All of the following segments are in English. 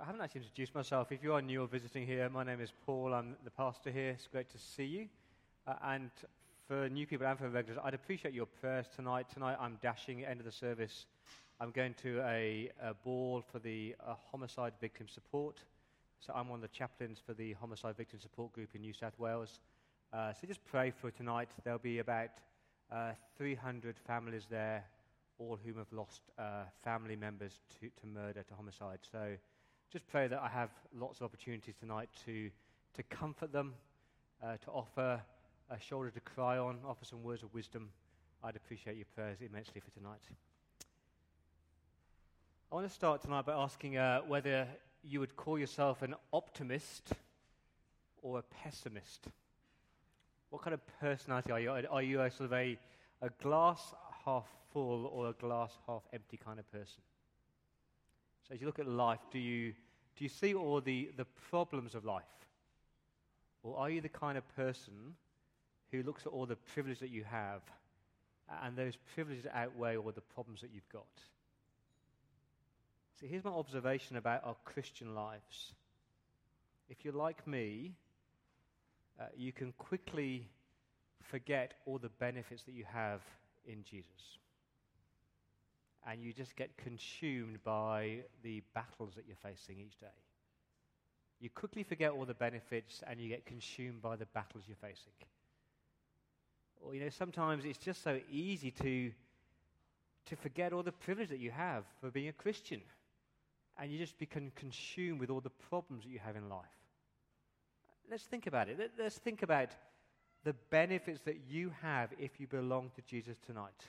I haven't actually introduced myself. If you are new or visiting here, my name is Paul. I'm the pastor here. It's great to see you. Uh, and for new people and for regulars, I'd appreciate your prayers tonight. Tonight, I'm dashing end of the service. I'm going to a, a ball for the uh, homicide victim support. So I'm one of the chaplains for the homicide victim support group in New South Wales. Uh, so just pray for tonight. There'll be about uh, 300 families there, all whom have lost uh, family members to, to murder, to homicide. So just pray that I have lots of opportunities tonight to, to comfort them, uh, to offer a shoulder to cry on, offer some words of wisdom. I'd appreciate your prayers immensely for tonight. I want to start tonight by asking uh, whether you would call yourself an optimist or a pessimist. What kind of personality are you? Are you a sort of a, a glass half full or a glass half empty kind of person? So as you look at life, do you, do you see all the, the problems of life? Or are you the kind of person who looks at all the privilege that you have and those privileges outweigh all the problems that you've got? So here's my observation about our Christian lives. If you're like me, uh, you can quickly forget all the benefits that you have in Jesus and you just get consumed by the battles that you're facing each day. You quickly forget all the benefits and you get consumed by the battles you're facing. Or, you know, sometimes it's just so easy to, to forget all the privilege that you have for being a Christian. And you just become consumed with all the problems that you have in life. Let's think about it. Let's think about the benefits that you have if you belong to Jesus tonight.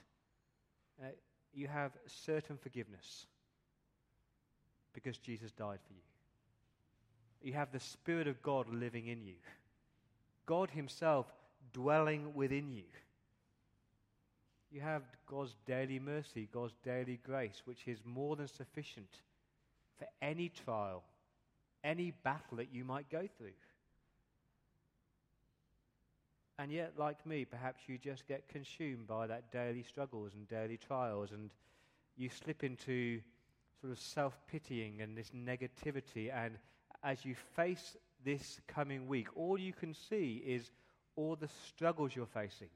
Uh, you have certain forgiveness because Jesus died for you. You have the Spirit of God living in you, God Himself dwelling within you. You have God's daily mercy, God's daily grace, which is more than sufficient for any trial, any battle that you might go through. And yet, like me, perhaps you just get consumed by that daily struggles and daily trials, and you slip into sort of self pitying and this negativity. And as you face this coming week, all you can see is all the struggles you're facing.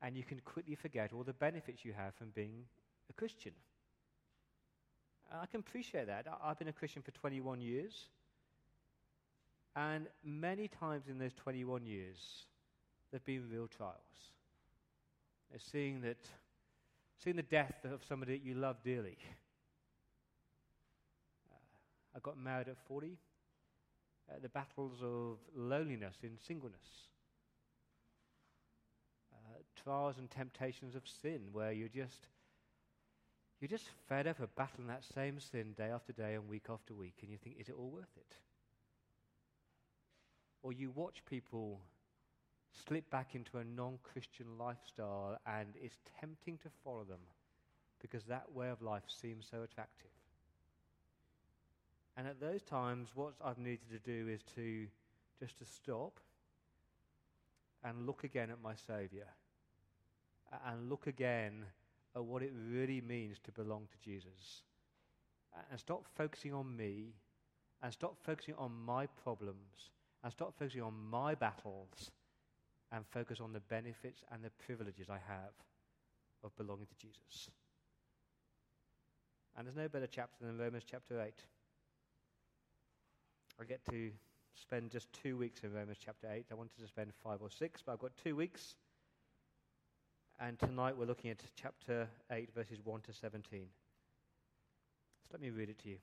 And you can quickly forget all the benefits you have from being a Christian. I can appreciate that. I've been a Christian for 21 years. And many times in those 21 years, there have been real trials. Seeing, that, seeing the death of somebody that you love dearly. Uh, I got married at 40. Uh, the battles of loneliness in singleness. Uh, trials and temptations of sin, where you're just you're just fed up of battling that same sin day after day and week after week, and you think, is it all worth it? Or you watch people slip back into a non Christian lifestyle and it's tempting to follow them because that way of life seems so attractive. And at those times, what I've needed to do is to just to stop and look again at my Savior and look again at what it really means to belong to Jesus and stop focusing on me and stop focusing on my problems and stop focusing on my battles and focus on the benefits and the privileges I have of belonging to Jesus. And there's no better chapter than Romans chapter 8. I get to spend just two weeks in Romans chapter 8. I wanted to spend five or six, but I've got two weeks. And tonight we're looking at chapter 8, verses 1 to 17. So let me read it to you.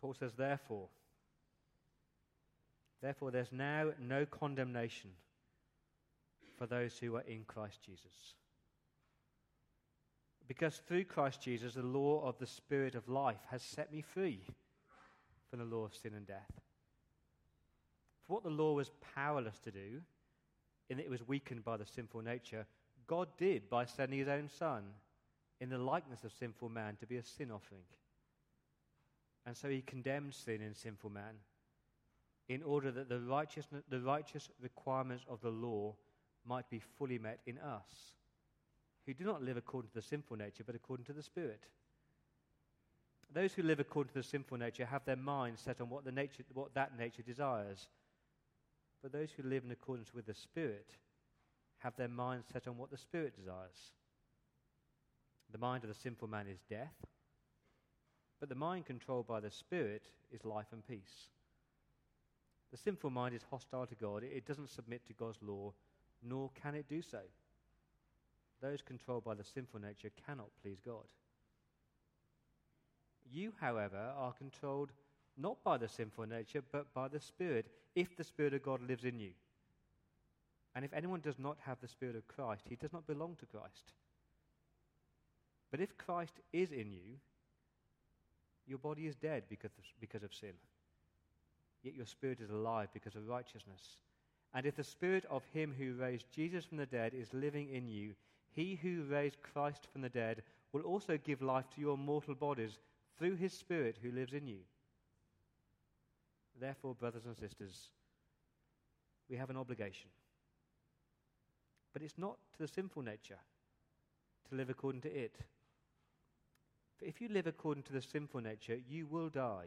Paul says, Therefore, Therefore, there's now no condemnation for those who are in Christ Jesus. Because through Christ Jesus, the law of the Spirit of life has set me free from the law of sin and death. For what the law was powerless to do, in that it was weakened by the sinful nature, God did by sending his own Son in the likeness of sinful man to be a sin offering. And so he condemned sin in sinful man in order that the, righteous, the righteous requirements of the law might be fully met in us, who do not live according to the sinful nature, but according to the Spirit. Those who live according to the sinful nature have their minds set on what, the nature, what that nature desires. But those who live in accordance with the Spirit have their minds set on what the Spirit desires. The mind of the sinful man is death, but the mind controlled by the Spirit is life and peace. The sinful mind is hostile to God. It doesn't submit to God's law, nor can it do so. Those controlled by the sinful nature cannot please God. You, however, are controlled not by the sinful nature, but by the Spirit, if the Spirit of God lives in you. And if anyone does not have the Spirit of Christ, he does not belong to Christ. But if Christ is in you, your body is dead because of, because of sin. Yet your spirit is alive because of righteousness. And if the spirit of him who raised Jesus from the dead is living in you, he who raised Christ from the dead will also give life to your mortal bodies through his spirit who lives in you. Therefore, brothers and sisters, we have an obligation. But it's not to the sinful nature to live according to it. For if you live according to the sinful nature, you will die.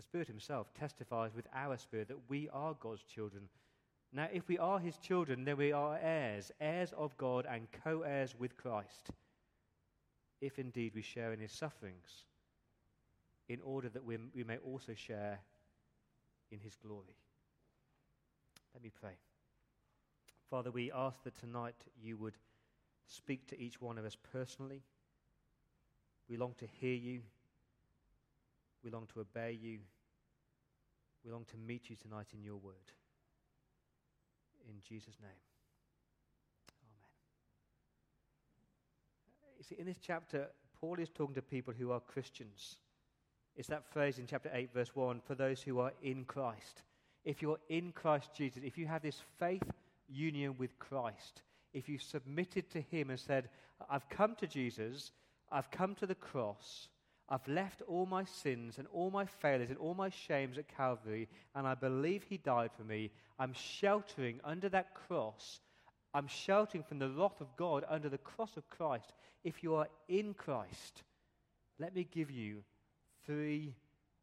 The Spirit Himself testifies with our spirit that we are God's children. Now, if we are His children, then we are heirs, heirs of God and co heirs with Christ, if indeed we share in His sufferings, in order that we, we may also share in His glory. Let me pray. Father, we ask that tonight you would speak to each one of us personally. We long to hear you. We long to obey you. We long to meet you tonight in your word. In Jesus' name. Amen. You see, in this chapter, Paul is talking to people who are Christians. It's that phrase in chapter 8, verse 1 for those who are in Christ. If you're in Christ Jesus, if you have this faith union with Christ, if you submitted to Him and said, I've come to Jesus, I've come to the cross, I've left all my sins and all my failures and all my shames at Calvary, and I believe He died for me. I'm sheltering under that cross. I'm sheltering from the wrath of God under the cross of Christ. If you are in Christ, let me give you three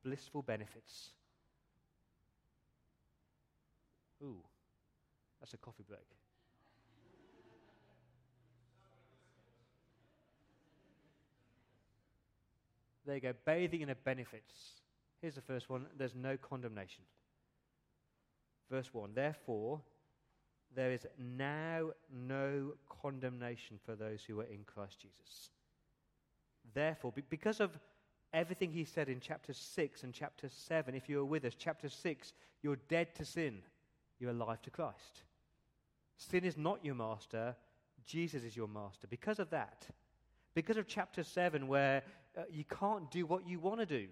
blissful benefits. Ooh, that's a coffee break. There you go, bathing in the benefits. Here's the first one there's no condemnation. Verse 1 Therefore, there is now no condemnation for those who are in Christ Jesus. Therefore, because of everything he said in chapter 6 and chapter 7, if you are with us, chapter 6, you're dead to sin, you're alive to Christ. Sin is not your master, Jesus is your master. Because of that, because of chapter 7, where uh, you can't do what you want to do.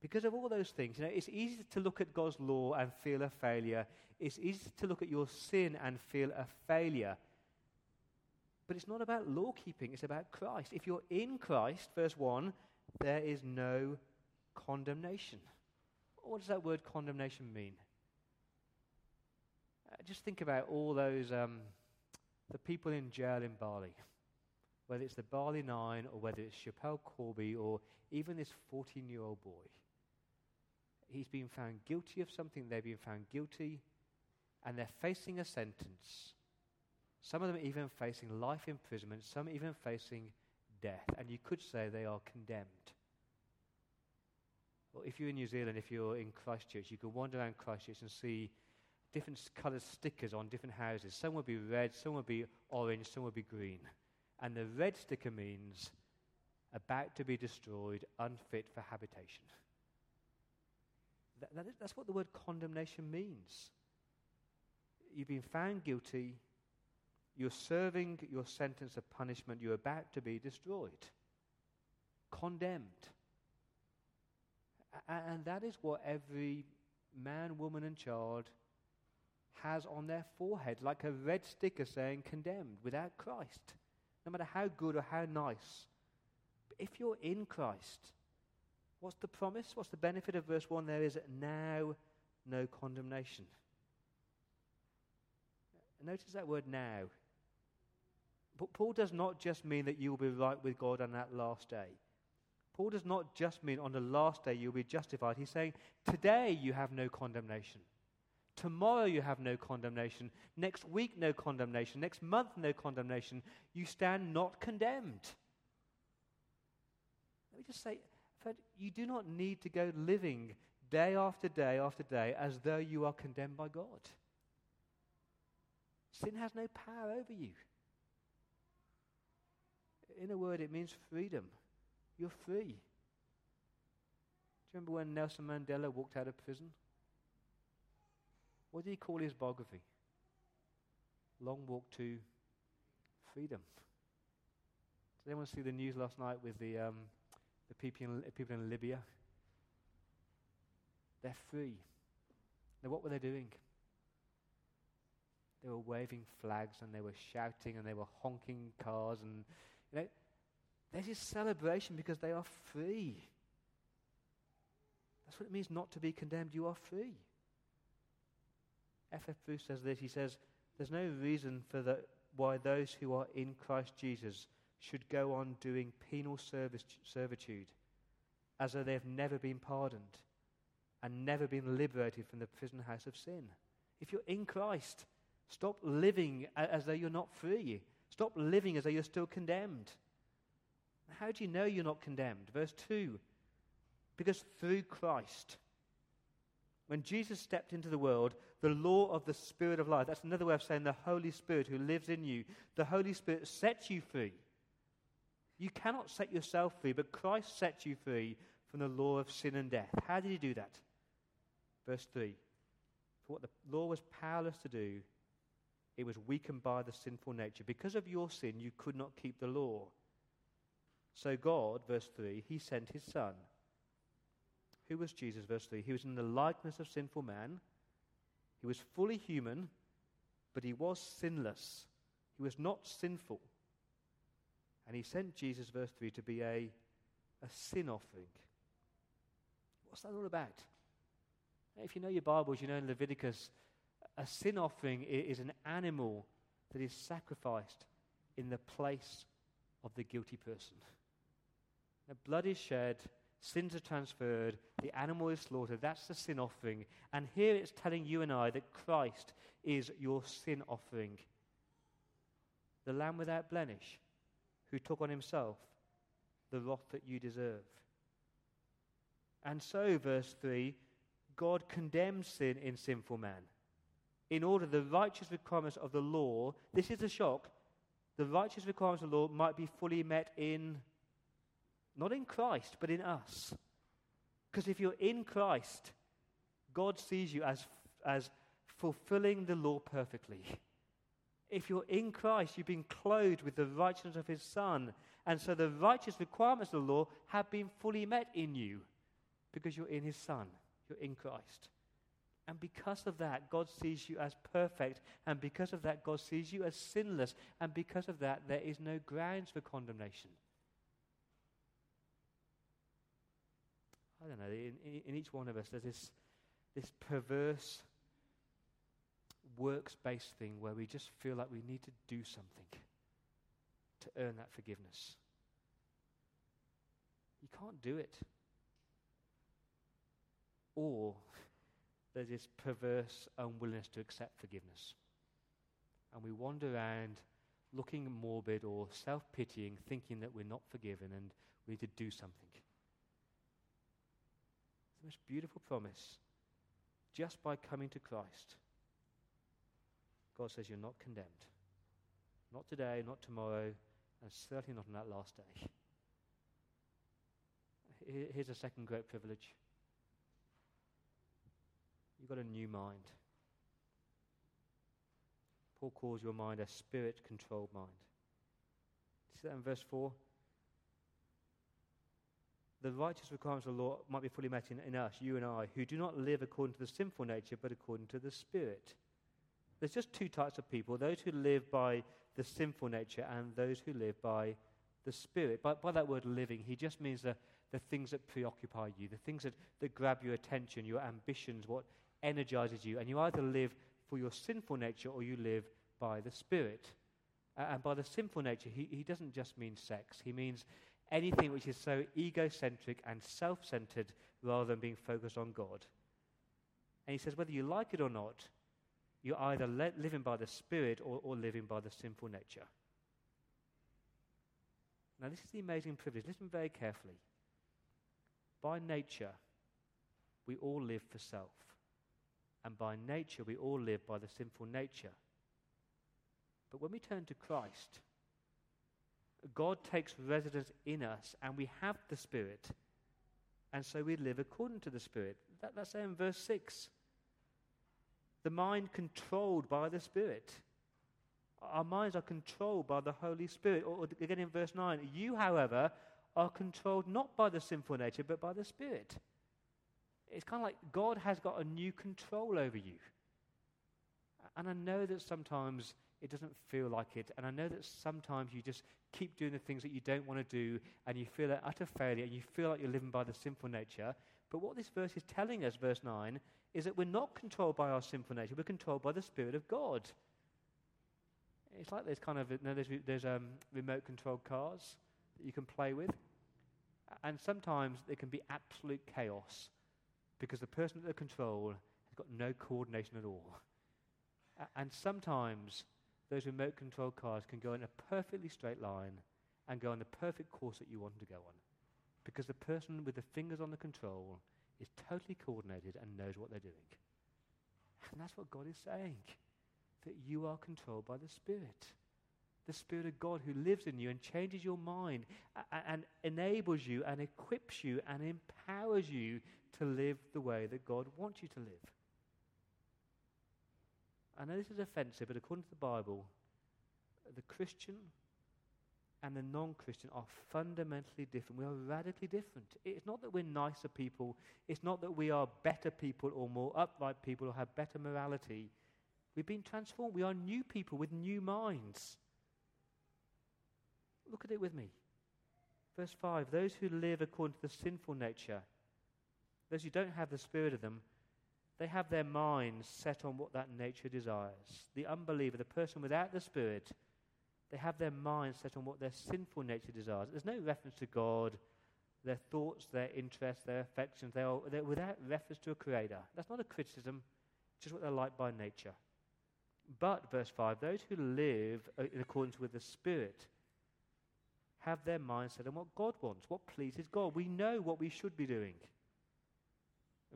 Because of all those things, you know, it's easy to look at God's law and feel a failure. It's easy to look at your sin and feel a failure. But it's not about law keeping, it's about Christ. If you're in Christ, verse 1, there is no condemnation. What does that word condemnation mean? Uh, just think about all those, um, the people in jail in Bali whether it's the Bali Nine or whether it's Schapelle Corby or even this 14 year old boy. He's been found guilty of something, they've been found guilty, and they're facing a sentence. Some of them even facing life imprisonment, some even facing death. And you could say they are condemned. Well, if you're in New Zealand, if you're in Christchurch, you could wander around Christchurch and see different coloured stickers on different houses. Some would be red, some would be orange, some would be green. And the red sticker means about to be destroyed, unfit for habitation. That, that is, that's what the word condemnation means. You've been found guilty, you're serving your sentence of punishment, you're about to be destroyed, condemned. And, and that is what every man, woman, and child has on their forehead, like a red sticker saying condemned without Christ, no matter how good or how nice. But if you're in Christ, what's the promise? What's the benefit of verse 1? There is now no condemnation. Notice that word now. But Paul does not just mean that you will be right with God on that last day. Paul does not just mean on the last day you'll be justified. He's saying today you have no condemnation. Tomorrow you have no condemnation. Next week, no condemnation. Next month, no condemnation. You stand not condemned. Let me just say, you do not need to go living day after day after day as though you are condemned by God. Sin has no power over you. In a word, it means freedom. You're free. Do you remember when Nelson Mandela walked out of prison? What did he call his biography? Long Walk to Freedom. Did anyone see the news last night with the, um, the people, in, people in Libya? They're free. Now, what were they doing? They were waving flags and they were shouting and they were honking cars and you know there's this celebration because they are free. That's what it means not to be condemned. You are free. F. F. Bruce says this. He says, There's no reason for the, why those who are in Christ Jesus should go on doing penal service, servitude as though they've never been pardoned and never been liberated from the prison house of sin. If you're in Christ, stop living as though you're not free. Stop living as though you're still condemned. How do you know you're not condemned? Verse 2 Because through Christ, when Jesus stepped into the world, the law of the Spirit of life, that's another way of saying the Holy Spirit who lives in you, the Holy Spirit sets you free. You cannot set yourself free, but Christ sets you free from the law of sin and death. How did he do that? Verse 3 For what the law was powerless to do, it was weakened by the sinful nature. Because of your sin, you could not keep the law. So God, verse 3, he sent his son. Who was Jesus, verse 3? He was in the likeness of sinful man. He was fully human, but he was sinless. He was not sinful. And he sent Jesus, verse 3, to be a, a sin offering. What's that all about? If you know your Bibles, you know in Leviticus, a sin offering is an animal that is sacrificed in the place of the guilty person. The blood is shed, sins are transferred, the animal is slaughtered. That's the sin offering. And here it's telling you and I that Christ is your sin offering. The lamb without blemish, who took on himself the wrath that you deserve. And so, verse 3, God condemns sin in sinful man. In order the righteous requirements of the law, this is a shock, the righteous requirements of the law might be fully met in not in Christ, but in us. Because if you're in Christ, God sees you as, as fulfilling the law perfectly. If you're in Christ, you've been clothed with the righteousness of His Son. And so the righteous requirements of the law have been fully met in you because you're in His Son. You're in Christ. And because of that, God sees you as perfect. And because of that, God sees you as sinless. And because of that, there is no grounds for condemnation. I don't know, in, in, each one of us, there's this, this perverse works based thing where we just feel like we need to do something to earn that forgiveness. You can't do it. Or there's this perverse unwillingness to accept forgiveness. And we wander around looking morbid or self pitying, thinking that we're not forgiven and we need to do something the most beautiful promise. Just by coming to Christ, God says you're not condemned. Not today, not tomorrow, and certainly not on that last day. Here's a second great privilege. You've got a new mind. Paul calls your mind a spirit controlled mind. See that in verse 4? The righteous requirements of the law might be fully met in, in us, you and I, who do not live according to the sinful nature, but according to the Spirit. There's just two types of people those who live by the sinful nature and those who live by the Spirit. By, by that word living, he just means the, the things that preoccupy you, the things that, that grab your attention, your ambitions, what energizes you. And you either live for your sinful nature or you live by the Spirit. And by the sinful nature, he, he doesn't just mean sex, he means anything which is so egocentric and self centered rather than being focused on God. And he says, whether you like it or not, you're either le- living by the Spirit or, or living by the sinful nature. Now, this is the amazing privilege. Listen very carefully. By nature, we all live for self. And by nature, we all live by the sinful nature. But when we turn to Christ, God takes residence in us and we have the Spirit. And so we live according to the Spirit. That, that's there in verse 6. The mind controlled by the Spirit. Our minds are controlled by the Holy Spirit. Or, or again in verse 9, you, however, are controlled not by the sinful nature, but by the Spirit. It's kind of like God has got a new control over you. And I know that sometimes it doesn't feel like it. And I know that sometimes you just keep doing the things that you don't want to do and you feel an utter failure and you feel like you're living by the sinful nature. But what this verse is telling us, verse 9, is that we're not controlled by our sinful nature, we're controlled by the Spirit of God. It's like there's kind of, you know, there's, there's um, remote controlled cars that you can play with. And sometimes there can be absolute chaos because the person at the control has got no coordination at all. And sometimes those remote control cars can go in a perfectly straight line and go on the perfect course that you want them to go on. Because the person with the fingers on the control is totally coordinated and knows what they're doing. And that's what God is saying that you are controlled by the Spirit. The Spirit of God who lives in you and changes your mind and, and enables you and equips you and empowers you to live the way that God wants you to live. I know this is offensive, but according to the Bible, the Christian and the non Christian are fundamentally different. We are radically different. It's not that we're nicer people, it's not that we are better people or more upright people or have better morality. We've been transformed. We are new people with new minds. Look at it with me. Verse 5 Those who live according to the sinful nature, those who don't have the Spirit of them, they have their minds set on what that nature desires. The unbeliever, the person without the Spirit, they have their minds set on what their sinful nature desires. There's no reference to God, their thoughts, their interests, their affections. They are, they're without reference to a creator. That's not a criticism, just what they're like by nature. But, verse 5, those who live uh, in accordance with the Spirit have their minds set on what God wants, what pleases God. We know what we should be doing.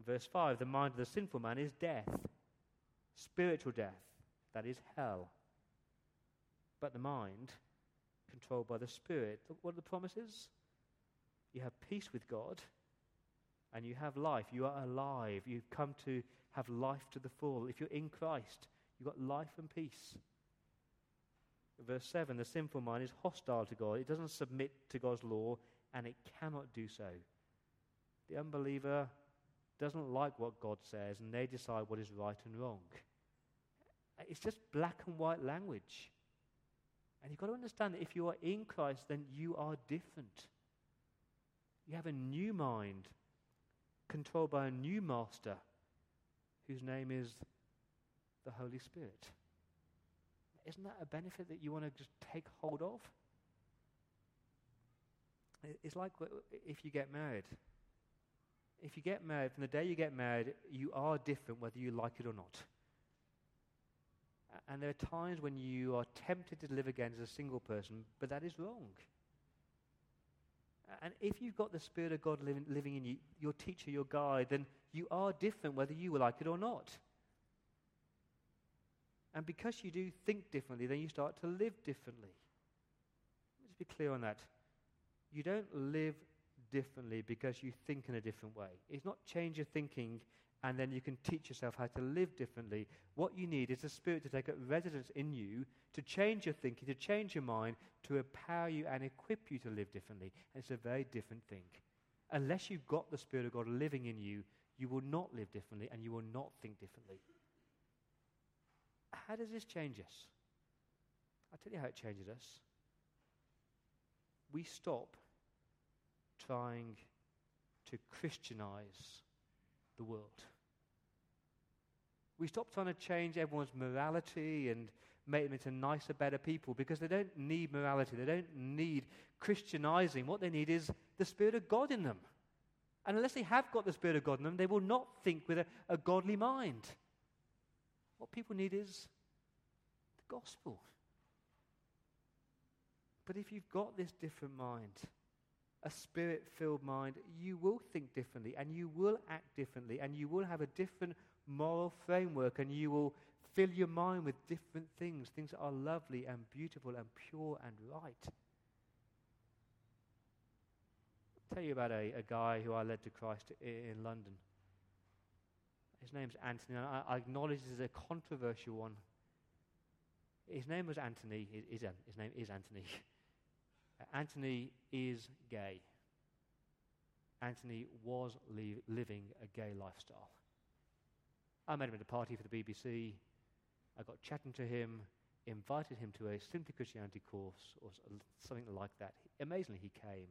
Verse 5, the mind of the sinful man is death, spiritual death, that is hell. But the mind, controlled by the Spirit, what are the promises? You have peace with God and you have life. You are alive. You've come to have life to the full. If you're in Christ, you've got life and peace. Verse 7 the sinful mind is hostile to God. It doesn't submit to God's law and it cannot do so. The unbeliever doesn't like what God says, and they decide what is right and wrong. It's just black and white language. And you've got to understand that if you are in Christ, then you are different. You have a new mind, controlled by a new master, whose name is the Holy Spirit. Isn't that a benefit that you want to just take hold of? It's like if you get married if you get married, from the day you get married, you are different whether you like it or not. And there are times when you are tempted to live again as a single person, but that is wrong. And if you've got the Spirit of God living, living in you, your teacher, your guide, then you are different whether you like it or not. And because you do think differently, then you start to live differently. Let's be clear on that. You don't live differently because you think in a different way. It's not change your thinking and then you can teach yourself how to live differently. What you need is the Spirit to take up residence in you, to change your thinking, to change your mind, to empower you and equip you to live differently. And it's a very different thing. Unless you've got the Spirit of God living in you, you will not live differently and you will not think differently. How does this change us? I'll tell you how it changes us. We stop trying to Christianize the world. We stop trying to change everyone's morality and make them into nicer, better people because they don't need morality. They don't need Christianizing. What they need is the Spirit of God in them. And unless they have got the Spirit of God in them, they will not think with a, a godly mind. What people need is the gospel. But if you've got this different mind, a spirit filled mind, you will think differently and you will act differently and you will have a different moral framework and you will fill your mind with different things, things that are lovely and beautiful and pure and right. I'll tell you about a, a guy who I led to Christ in, London. His name's Anthony, and I, I acknowledge this is a controversial one. His name was Anthony. His, um, his name is Anthony. Anthony is gay. Anthony was li- living a gay lifestyle. I met him at a party for the BBC. I got chatting to him, invited him to a Simply Christianity course or something like that. Amazingly, he came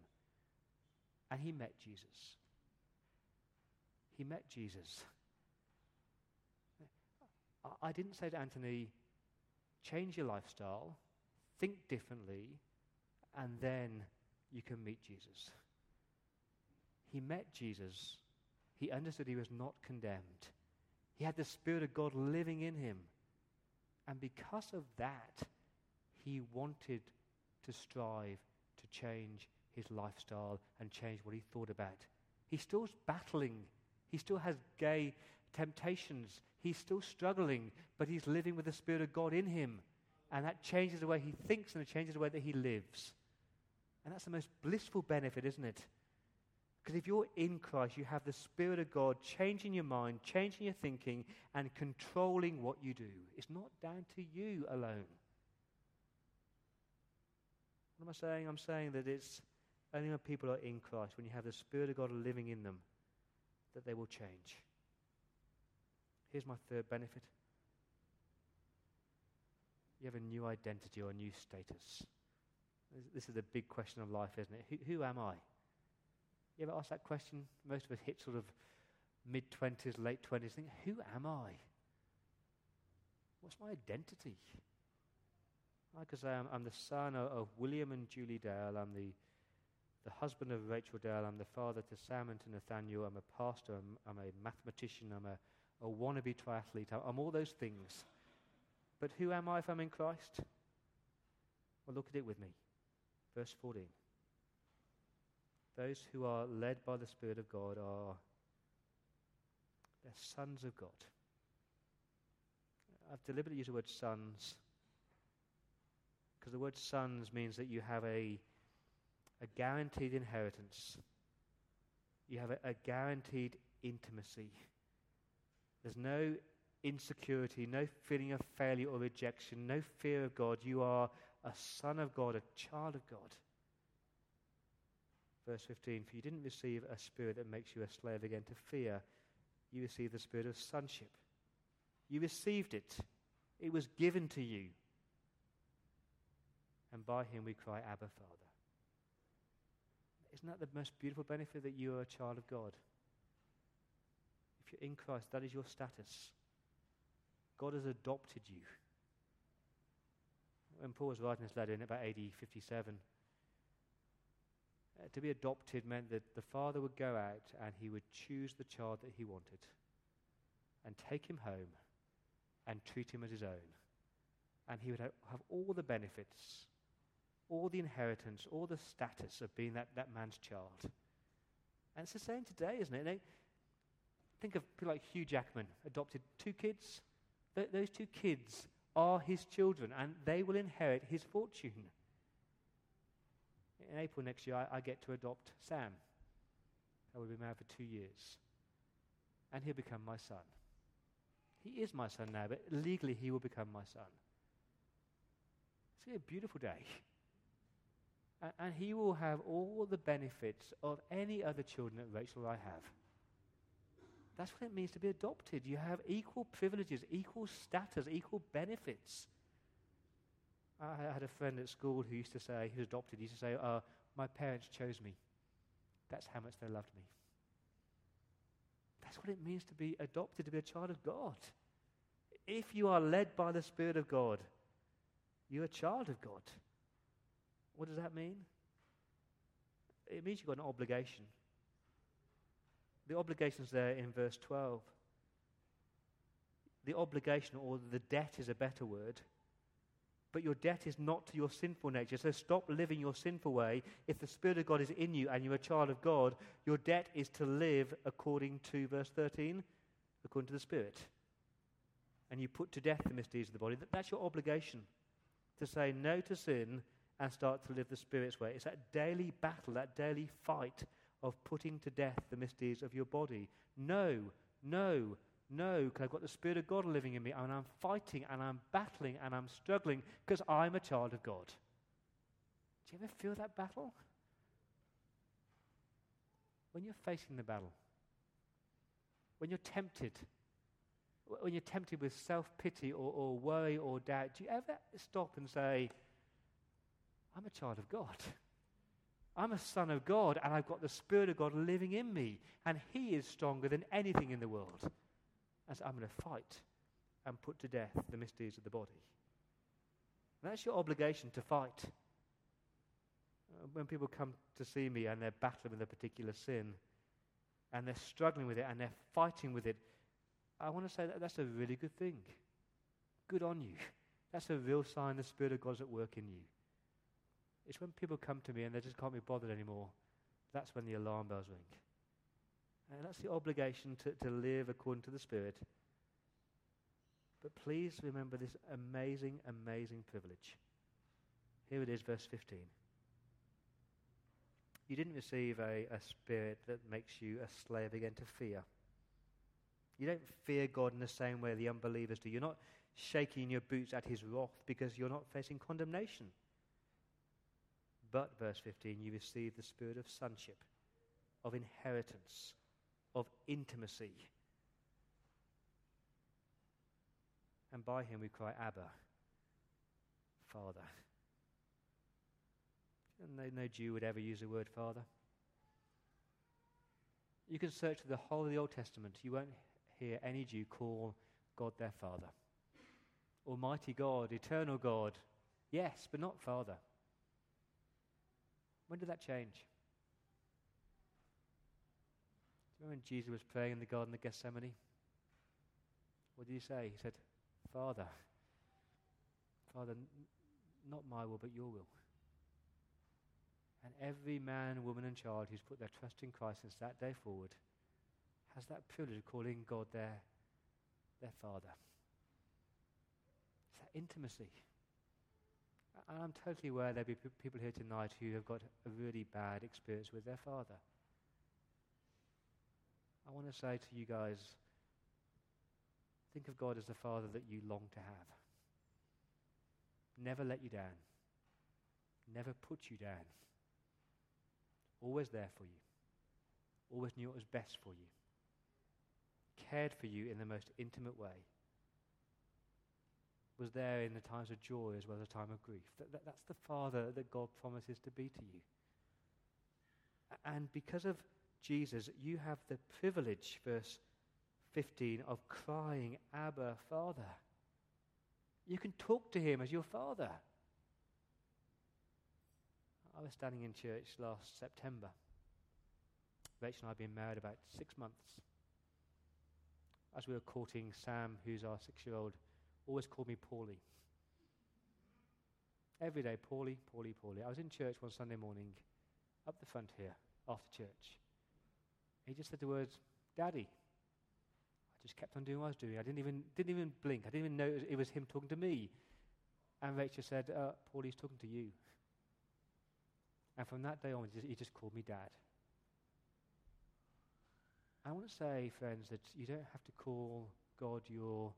and he met Jesus. He met Jesus. I didn't say to Anthony, change your lifestyle, think differently, and then you can meet Jesus. He met Jesus. He understood he was not condemned. He had the Spirit of God living in him. And because of that, he wanted to strive to change his lifestyle and change what he thought about. He's still battling. He still has gay temptations. He's still struggling, but he's living with the Spirit of God in him. And that changes the way he thinks and it changes the way that he lives. And that's the most blissful benefit, isn't it? Because if you're in Christ, you have the Spirit of God changing your mind, changing your thinking, and controlling what you do. It's not down to you alone. What am I saying? I'm saying that it's only when people are in Christ, when you have the Spirit of God living in them, that they will change. Here's my third benefit you have a new identity or a new status. This is a big question of life, isn't it? Who, who am I? You ever ask that question? Most of us hit sort of mid 20s, late 20s, think, who am I? What's my identity? Like I say, I'm, I'm the son of, of, William and Julie Dale. I'm the, the husband of Rachel Dale. I'm the father to Sam and to Nathaniel. I'm a pastor. I'm, I'm a mathematician. I'm a, a wannabe triathlete. I'm all those things. But who am I if I'm in Christ? Well, look at it with me. Verse 14. Those who are led by the Spirit of God are they're sons of God. I've deliberately used the word sons because the word sons means that you have a, a guaranteed inheritance. You have a, a guaranteed intimacy. There's no insecurity, no feeling of failure or rejection, no fear of God. You are a son of God, a child of God. Verse 15 For you didn't receive a spirit that makes you a slave again to fear, you received the spirit of sonship. You received it, it was given to you. And by him we cry, Abba, Father. Isn't that the most beautiful benefit that you are a child of God? If you're in Christ, that is your status. God has adopted you when Paul was writing this letter in about AD 57, uh, to be adopted meant that the father would go out and he would choose the child that he wanted and take him home and treat him as his own. And he would have, all the benefits, all the inheritance, all the status of being that, that man's child. And it's the same today, isn't it? Think of people like Hugh Jackman, adopted two kids. Th- those two kids are his children and they will inherit his fortune. In April next year, I, I get to adopt Sam. I will be married for two years. And he'll become my son. He is my son now, but legally he will become my son. It's going to be a beautiful day. and he will have all the benefits of any other children that Rachel or I have. That's what it means to be adopted. You have equal privileges, equal status, equal benefits. I had a friend at school who used to say, he was adopted, he used to say, uh, My parents chose me. That's how much they loved me. That's what it means to be adopted, to be a child of God. If you are led by the Spirit of God, you're a child of God. What does that mean? It means you've got an obligation. The obligation's there in verse 12. The obligation, or the debt is a better word, but your debt is not to your sinful nature. So stop living your sinful way. If the Spirit of God is in you and you're a child of God, your debt is to live according to verse 13, according to the Spirit. And you put to death the misdeeds of the body. That's your obligation to say no to sin and start to live the Spirit's way. It's that daily battle, that daily fight of putting to death the misdeeds of your body. No, no, no, because I've got the Spirit of God living in me, and I'm fighting and I'm battling and I'm struggling because I'm a child of God. Do you ever feel that battle? When you're facing the battle, when you're tempted, when you're tempted with self pity or, or worry or doubt, do you ever stop and say, I'm a child of God? I'm a son of God, and I've got the Spirit of God living in me, and He is stronger than anything in the world as I'm going to fight and put to death the misdeeds of the body. And that's your obligation to fight. Uh, when people come to see me and they're battling with a particular sin and they're struggling with it and they're fighting with it, I want to say that that's a really good thing. Good on you. That's a real sign the Spirit of God's at work in you. It's when people come to me and they just can't be bothered anymore. That's when the alarm bells ring. And that's the obligation to, to live according to the Spirit. But please remember this amazing, amazing privilege. Here it is, verse 15. You didn't receive a, a spirit that makes you a slave again to fear. You don't fear God in the same way the unbelievers do. You're not shaking your boots at his wrath because you're not facing condemnation. But, verse 15, you receive the spirit of sonship, of inheritance, of intimacy. And by him we cry, Abba, Father. And no, no Jew would ever use the word Father. You can search the whole of the Old Testament. You won't hear any Jew call God their Father. Almighty God, eternal God, yes, but not Father. When did that change? Do you remember when Jesus was praying in the Garden of Gethsemane? What did he say? He said, Father, Father, not my will, but your will. And every man, woman, and child who's put their trust in Christ since that day forward has that privilege of calling God their, their Father. It's that intimacy. And I'm totally aware there'll be people here tonight who have got a really bad experience with their Father. I want to say to you guys think of God as the Father that you long to have. Never let you down, never put you down. Always there for you, always knew what was best for you, cared for you in the most intimate way. Was there in the times of joy as well as the time of grief. That, that, that's the Father that God promises to be to you. And because of Jesus, you have the privilege, verse 15, of crying, Abba, Father. You can talk to him as your father. I was standing in church last September. Rachel and I have been married about six months. As we were courting, Sam, who's our six year old, always called me Paulie. Every day, Paulie, Paulie, Paulie. I was in church one Sunday morning, up the front here, after church. He just said the words, Daddy. I just kept on doing what I was doing. I didn't even, didn't even blink. I didn't even know it was, it was him talking to me. And Rachel said, uh, Paul, he's talking to you. And from that day on, he just called me Dad. I want to say, friends, that you don't have to call God your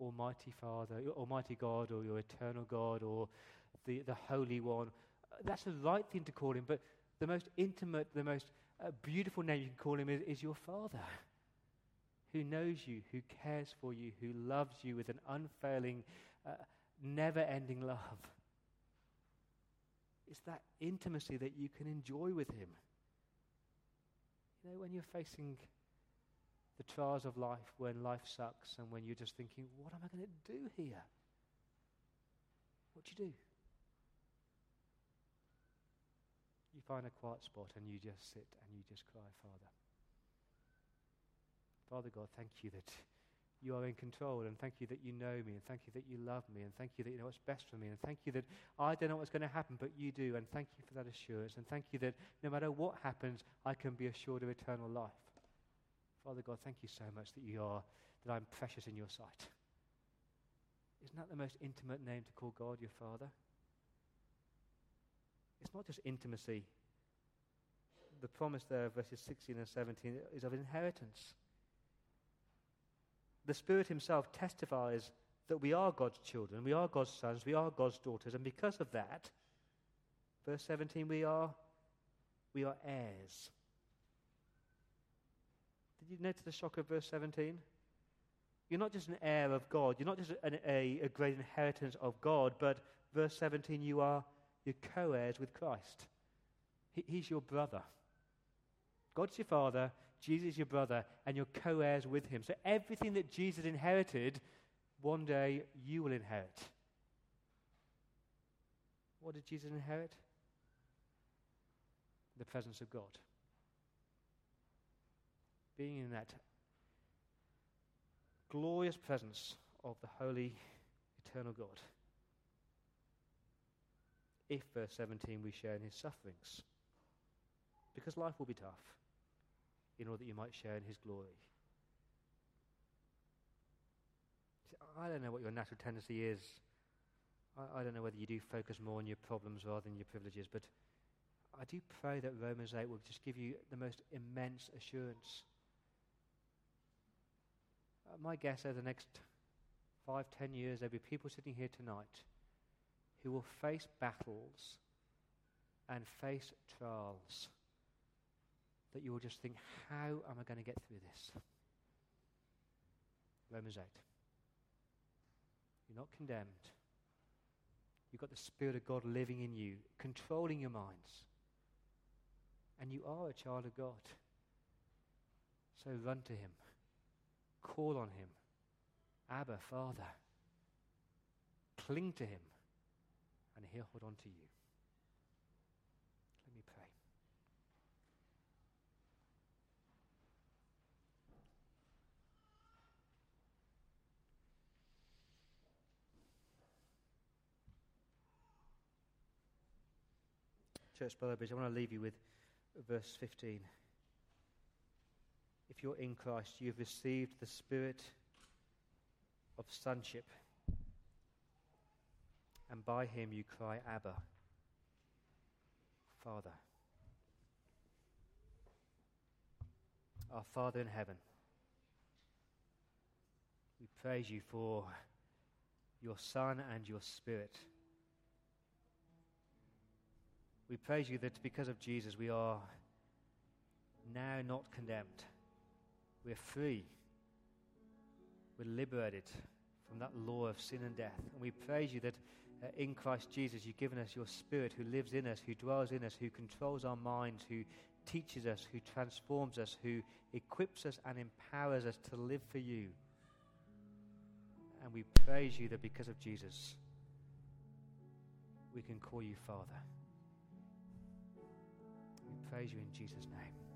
Almighty Father, Almighty God, or your Eternal God, or the, the Holy One. That's the right thing to call him, but the most intimate, the most uh, beautiful name you can call him is, is your Father, who knows you, who cares for you, who loves you with an unfailing, uh, never ending love. It's that intimacy that you can enjoy with him. You know, when you're facing the trials of life, when life sucks, and when you're just thinking, what am I going to do here? What do you do? You find a quiet spot and you just sit and you just cry, Father. Father God, thank you that you are in control, and thank you that you know me, and thank you that you love me, and thank you that you know what's best for me, and thank you that I don't know what's going to happen, but you do, and thank you for that assurance, and thank you that no matter what happens, I can be assured of eternal life. Father God, thank you so much that you are, that I'm precious in your sight. Isn't that the most intimate name to call God your Father? It's not just intimacy. The promise there, verses 16 and 17, is of inheritance. The Spirit Himself testifies that we are God's children, we are God's sons, we are God's daughters, and because of that, verse 17, we are, we are heirs. Did you notice the shock of verse 17? You're not just an heir of God, you're not just an, a, a great inheritance of God, but verse 17, you are you're co heirs with Christ. He, he's your brother. God's your father, Jesus your brother, and you're co heirs with him. So everything that Jesus inherited, one day you will inherit. What did Jesus inherit? The presence of God. Being in that glorious presence of the holy, eternal God if, verse 17, we share in his sufferings. Because life will be tough in order that you might share in his glory. I don't know what your natural tendency is. I, I, don't know whether you do focus more on your problems rather than your privileges, but I do pray that Romans 8 will just give you the most immense assurance. Uh, my guess over the next five, ten years, there'll be people sitting here tonight who will face battles and face trials that you will just think, how am I going to get through this? Romans 8. You're not condemned. You've got the Spirit of God living in you, controlling your minds. And you are a child of God. So run to Him. Call on Him. Abba, Father. Cling to Him and He'll hold on to you. Let me pray. Church Brother I want to leave you with verse 15. If you're in Christ, you've received the spirit of sonship and by him you cry, Abba, Father. Our Father in heaven, we praise you for your Son and your Spirit. We praise you that because of Jesus we are now not condemned. We're free. We're liberated from that law of sin and death. And we praise you that uh, in Christ Jesus, you've given us your Spirit who lives in us, who dwells in us, who controls our minds, who teaches us, who transforms us, who equips us and empowers us to live for you. And we praise you that because of Jesus, we can call you Father. We praise you in Jesus' name.